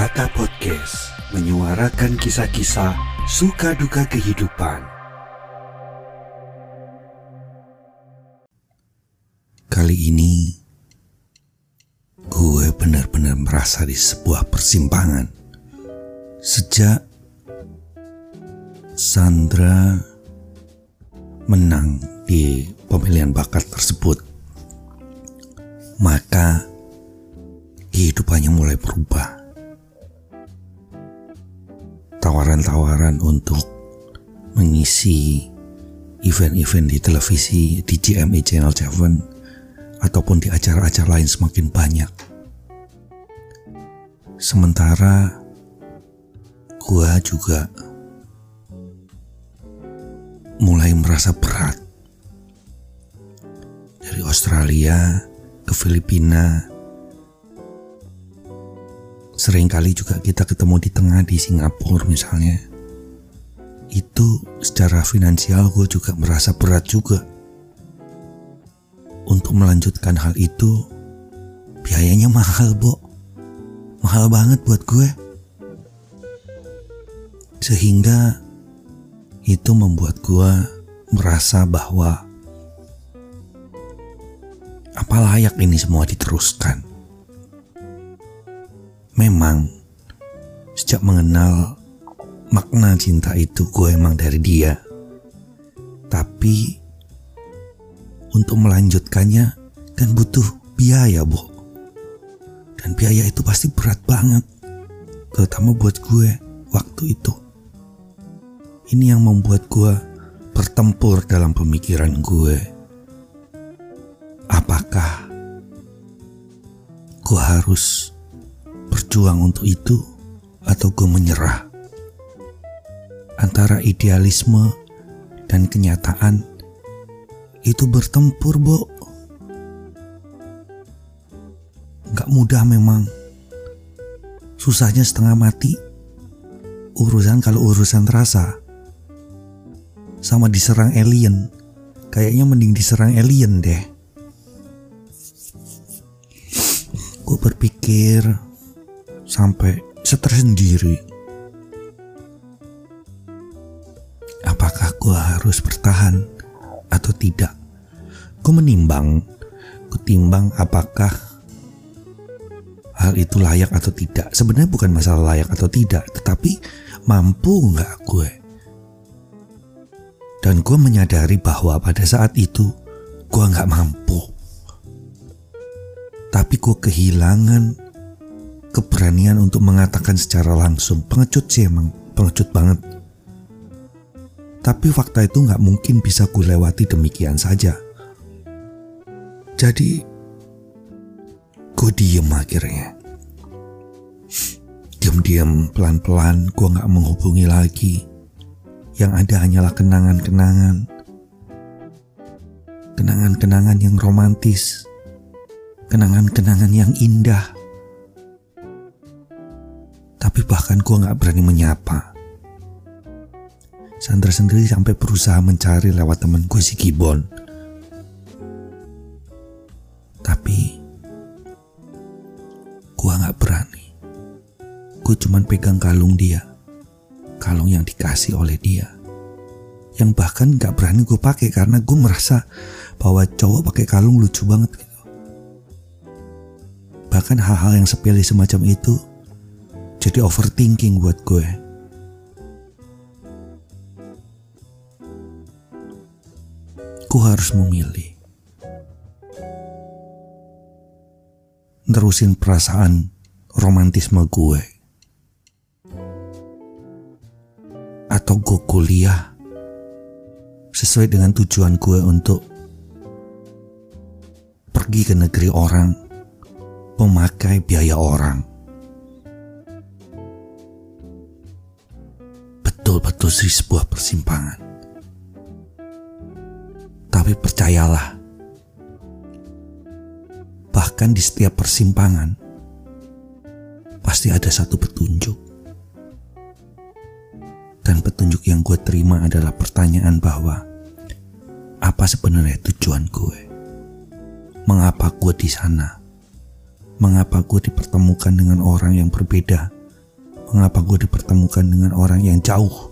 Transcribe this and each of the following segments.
Kata Podcast menyuarakan kisah-kisah suka duka kehidupan. Kali ini gue benar-benar merasa di sebuah persimpangan. Sejak Sandra menang di pemilihan bakat tersebut, maka kehidupannya mulai berubah. Tawaran-tawaran untuk mengisi event-event di televisi di GME Channel 7 ataupun di acara-acara lain semakin banyak. Sementara gua juga mulai merasa berat. Dari Australia ke Filipina, sering kali juga kita ketemu di tengah di Singapura misalnya. Itu secara finansial gue juga merasa berat juga. Untuk melanjutkan hal itu, biayanya mahal, Bo. Mahal banget buat gue. Sehingga itu membuat gue merasa bahwa apa layak ini semua diteruskan. Memang sejak mengenal makna cinta itu gue emang dari dia. Tapi untuk melanjutkannya kan butuh biaya, Bu. Dan biaya itu pasti berat banget. Terutama buat gue waktu itu. Ini yang membuat gue bertempur dalam pemikiran gue. Apakah gue harus berjuang untuk itu atau gue menyerah? Antara idealisme dan kenyataan itu bertempur, Bo. Gak mudah memang. Susahnya setengah mati. Urusan kalau urusan terasa sama diserang alien. Kayaknya mending diserang alien deh. Gue berpikir sampai stres sendiri. Apakah gue harus bertahan atau tidak? Gue menimbang, gue timbang apakah hal itu layak atau tidak. Sebenarnya bukan masalah layak atau tidak, tetapi mampu nggak gue dan gue menyadari bahwa pada saat itu gue gak mampu. Tapi gue kehilangan keberanian untuk mengatakan secara langsung. Pengecut sih emang, pengecut banget. Tapi fakta itu gak mungkin bisa gue lewati demikian saja. Jadi, gue diem akhirnya. Diam-diam pelan-pelan gue gak menghubungi lagi yang ada hanyalah kenangan-kenangan. Kenangan-kenangan yang romantis. Kenangan-kenangan yang indah. Tapi bahkan gue gak berani menyapa. Sandra sendiri sampai berusaha mencari lewat temen gue si Gibon. Tapi gue gak berani. Gue cuman pegang kalung dia kalung yang dikasih oleh dia yang bahkan gak berani gue pakai karena gue merasa bahwa cowok pakai kalung lucu banget gitu. Bahkan hal-hal yang sepele semacam itu jadi overthinking buat gue. Gue harus memilih. Nerusin perasaan romantisme gue atau gue kuliah sesuai dengan tujuan gue untuk pergi ke negeri orang memakai biaya orang. Betul-betul sih sebuah persimpangan. Tapi percayalah, bahkan di setiap persimpangan pasti ada satu petunjuk. Dan petunjuk yang gue terima adalah pertanyaan bahwa apa sebenarnya tujuan gue? Mengapa gue di sana? Mengapa gue dipertemukan dengan orang yang berbeda mengapa gue dipertemukan dengan orang yang jauh.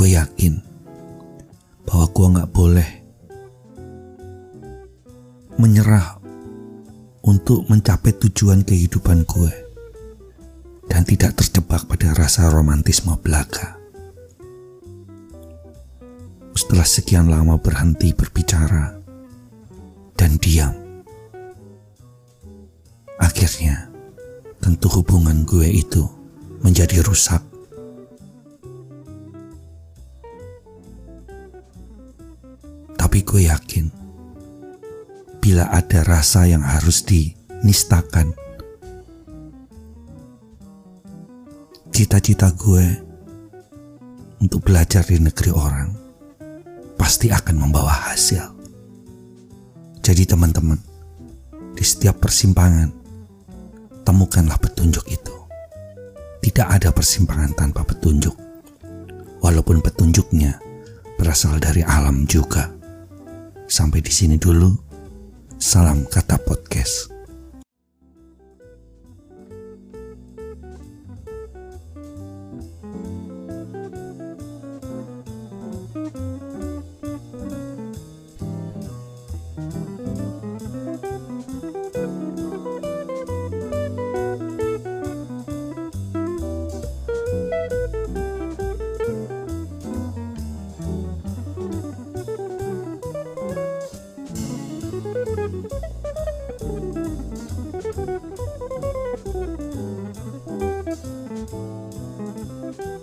Gue yakin bahwa gue gak boleh menyerah untuk mencapai tujuan kehidupan gue dan tidak terjebak pada rasa romantisme belaka. Setelah sekian lama berhenti berbicara dan diam, akhirnya tentu hubungan gue itu menjadi rusak. Tapi gue yakin bila ada rasa yang harus dinistakan cita-cita gue untuk belajar di negeri orang pasti akan membawa hasil. Jadi teman-teman, di setiap persimpangan, temukanlah petunjuk itu. Tidak ada persimpangan tanpa petunjuk. Walaupun petunjuknya berasal dari alam juga. Sampai di sini dulu. Salam kata podcast. Thank you.